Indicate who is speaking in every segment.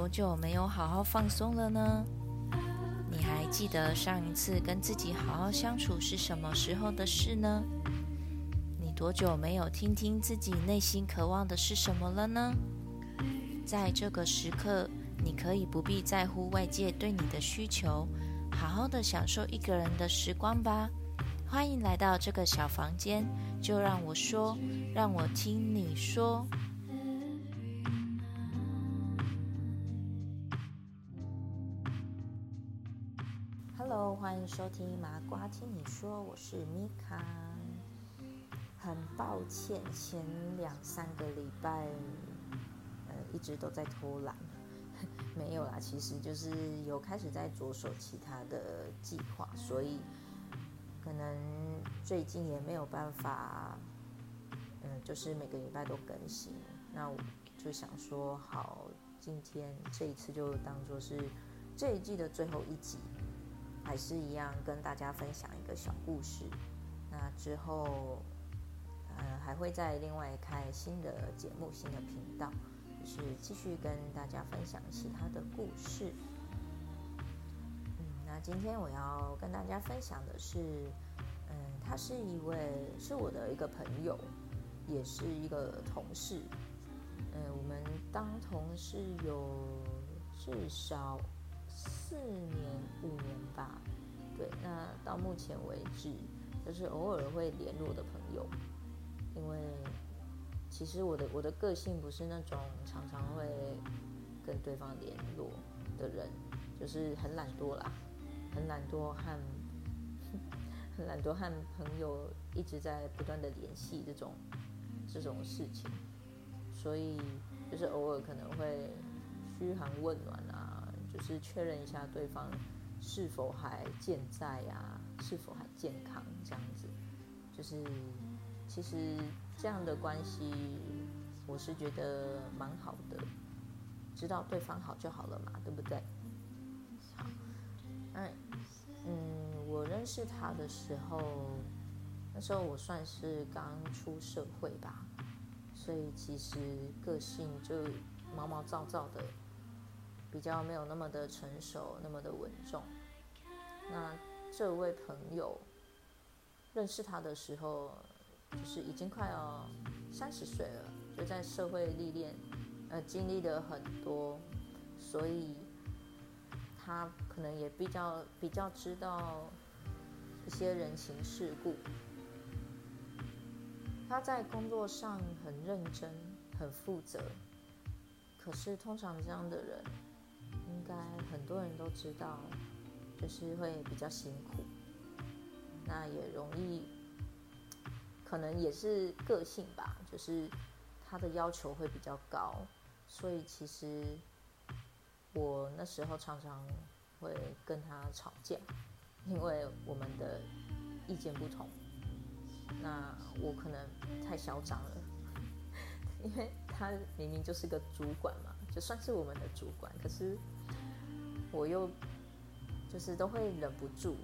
Speaker 1: 多久没有好好放松了呢？你还记得上一次跟自己好好相处是什么时候的事呢？你多久没有听听自己内心渴望的是什么了呢？在这个时刻，你可以不必在乎外界对你的需求，好好的享受一个人的时光吧。欢迎来到这个小房间，就让我说，让我听你说。欢迎收听麻瓜听你说，我是米卡。很抱歉，前两三个礼拜，呃，一直都在偷懒。没有啦，其实就是有开始在着手其他的计划，所以可能最近也没有办法，嗯，就是每个礼拜都更新。那我就想说，好，今天这一次就当做是这一季的最后一集。还是一样跟大家分享一个小故事。那之后，呃，还会再另外开新的节目、新的频道，就是继续跟大家分享其他的故事。嗯，那今天我要跟大家分享的是，嗯，他是一位是我的一个朋友，也是一个同事。嗯，我们当同事有至少。四年五年吧，对，那到目前为止，就是偶尔会联络的朋友，因为其实我的我的个性不是那种常常会跟对方联络的人，就是很懒惰啦，很懒惰和 很懒惰和朋友一直在不断的联系这种这种事情，所以就是偶尔可能会嘘寒问暖。就是确认一下对方是否还健在呀，是否还健康这样子。就是其实这样的关系，我是觉得蛮好的，知道对方好就好了嘛，对不对？好，那嗯，我认识他的时候，那时候我算是刚出社会吧，所以其实个性就毛毛躁躁的。比较没有那么的成熟，那么的稳重。那这位朋友认识他的时候，就是已经快要三十岁了，就在社会历练，呃，经历了很多，所以他可能也比较比较知道一些人情世故。他在工作上很认真，很负责，可是通常这样的人。应该很多人都知道，就是会比较辛苦，那也容易，可能也是个性吧，就是他的要求会比较高，所以其实我那时候常常会跟他吵架，因为我们的意见不同，那我可能太嚣张了，因为他明明就是个主管嘛。就算是我们的主管，可是我又就是都会忍不住，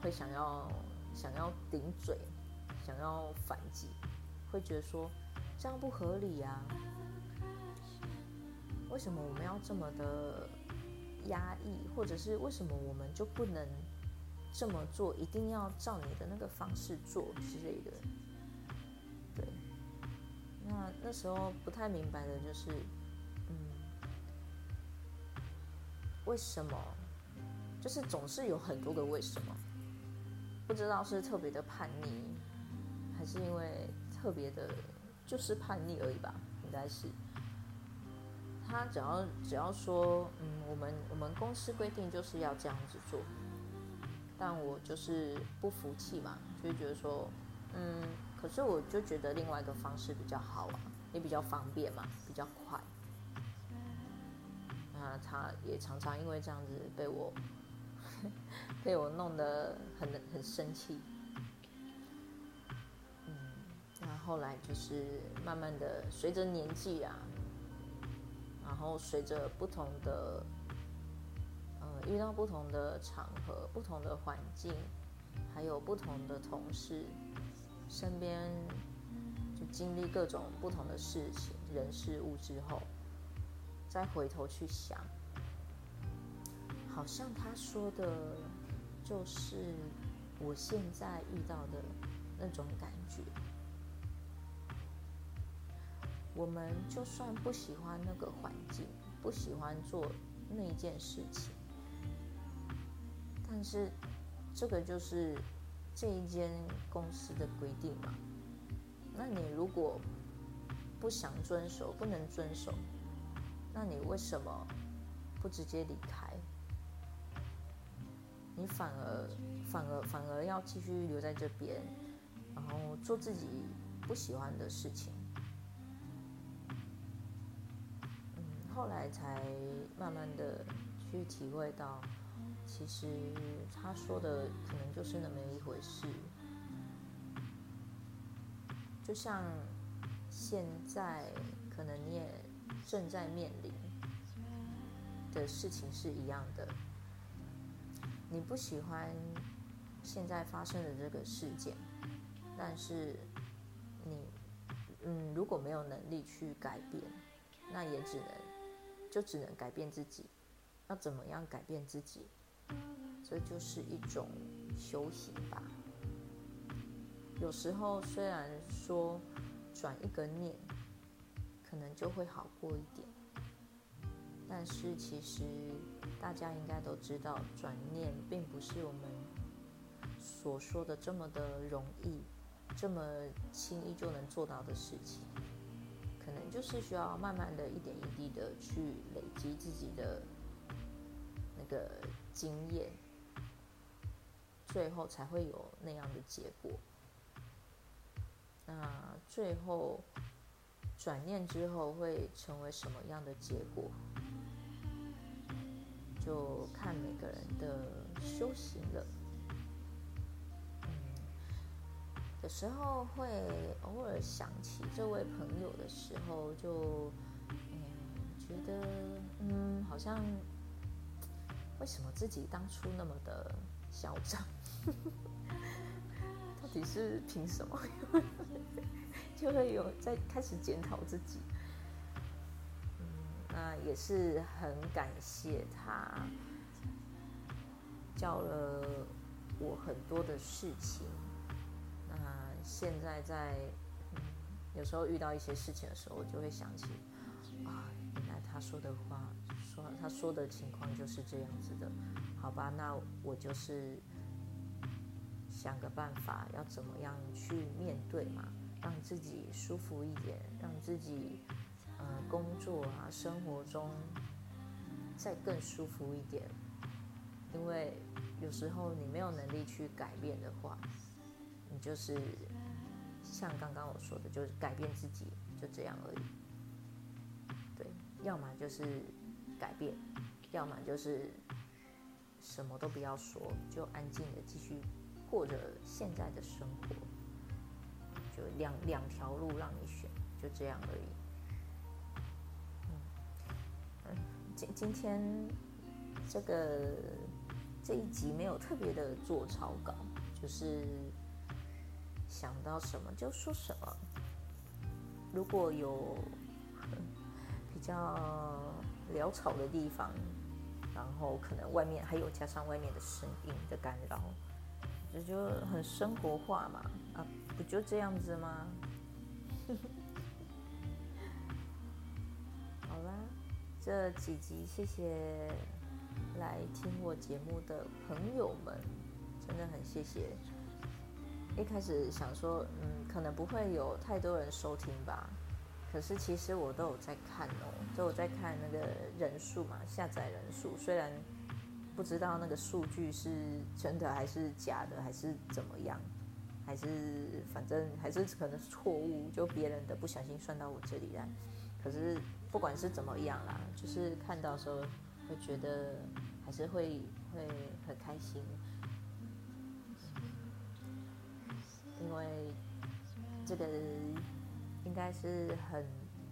Speaker 1: 会想要想要顶嘴，想要反击，会觉得说这样不合理呀？为什么我们要这么的压抑，或者是为什么我们就不能这么做，一定要照你的那个方式做之类的？时候不太明白的就是，嗯。为什么？就是总是有很多个为什么，不知道是特别的叛逆，还是因为特别的，就是叛逆而已吧？应该是。他只要只要说，嗯，我们我们公司规定就是要这样子做，但我就是不服气嘛，就觉得说，嗯，可是我就觉得另外一个方式比较好啊，也比较方便嘛，比较快。那他也常常因为这样子被我被我弄得很很生气，嗯，那后来就是慢慢的随着年纪啊，然后随着不同的呃遇到不同的场合、不同的环境，还有不同的同事，身边经历各种不同的事情、人事物之后。再回头去想，好像他说的，就是我现在遇到的那种感觉。我们就算不喜欢那个环境，不喜欢做那一件事情，但是这个就是这一间公司的规定嘛。那你如果不想遵守，不能遵守，那你为什么不直接离开？你反而反而反而要继续留在这边，然后做自己不喜欢的事情。后来才慢慢的去体会到，其实他说的可能就是那么一回事。就像现在可能你也正在面临的事情是一样的，你不喜欢现在发生的这个事件，但是你嗯如果没有能力去改变，那也只能。就只能改变自己，要怎么样改变自己？这就是一种修行吧。有时候虽然说转一个念，可能就会好过一点，但是其实大家应该都知道，转念并不是我们所说的这么的容易，这么轻易就能做到的事情。可能就是需要慢慢的一点一滴的去累积自己的那个经验，最后才会有那样的结果。那最后转念之后会成为什么样的结果，就看每个人的修行了。有时候会偶尔想起这位朋友的时候，就嗯觉得嗯好像为什么自己当初那么的嚣张？到底是凭什么？就会有在开始检讨自己。嗯，那也是很感谢他教了我很多的事情。那现在在，有时候遇到一些事情的时候，我就会想起，啊，原来他说的话，说他说的情况就是这样子的，好吧，那我就是想个办法，要怎么样去面对嘛，让自己舒服一点，让自己，呃，工作啊，生活中再更舒服一点，因为有时候你没有能力去改变的话。你就是像刚刚我说的，就是改变自己，就这样而已。对，要么就是改变，要么就是什么都不要说，就安静的继续过着现在的生活。就两两条路让你选，就这样而已。嗯，今今天这个这一集没有特别的做草稿，就是。想到什么就说什么。如果有 比较潦草的地方，然后可能外面还有加上外面的声音的干扰，这就很生活化嘛。啊，不就这样子吗？好啦，这几集谢谢来听我节目的朋友们，真的很谢谢。一开始想说，嗯，可能不会有太多人收听吧。可是其实我都有在看哦，都有在看那个人数嘛，下载人数。虽然不知道那个数据是真的还是假的，还是怎么样，还是反正还是可能是错误，就别人的不小心算到我这里来。可是不管是怎么样啦，就是看到时候会觉得还是会会很开心。因为这个应该是很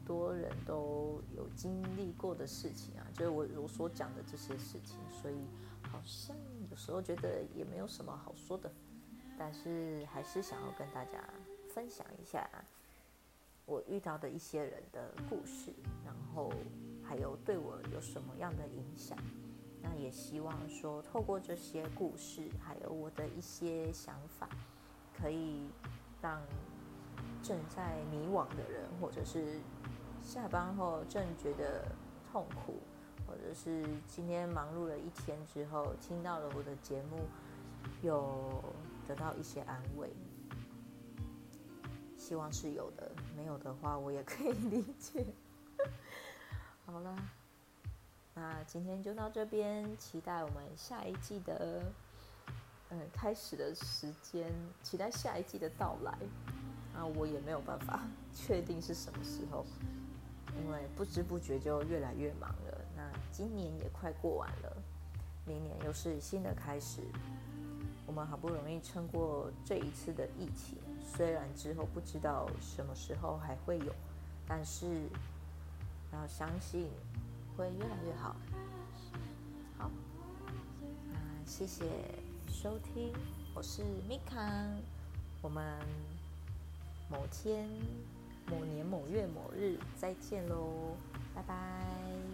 Speaker 1: 多人都有经历过的事情啊，就是我我所讲的这些事情，所以好像有时候觉得也没有什么好说的，但是还是想要跟大家分享一下我遇到的一些人的故事，然后还有对我有什么样的影响。那也希望说，透过这些故事，还有我的一些想法，可以让正在迷惘的人，或者是下班后正觉得痛苦，或者是今天忙碌了一天之后，听到了我的节目，有得到一些安慰。希望是有的，没有的话，我也可以理解。好了。那今天就到这边，期待我们下一季的，嗯，开始的时间，期待下一季的到来。那我也没有办法确定是什么时候，因为不知不觉就越来越忙了。那今年也快过完了，明年又是新的开始。我们好不容易撑过这一次的疫情，虽然之后不知道什么时候还会有，但是要相信。会越来越好。好，那谢谢收听，我是米卡，我们某天某年某月某日再见喽，拜拜。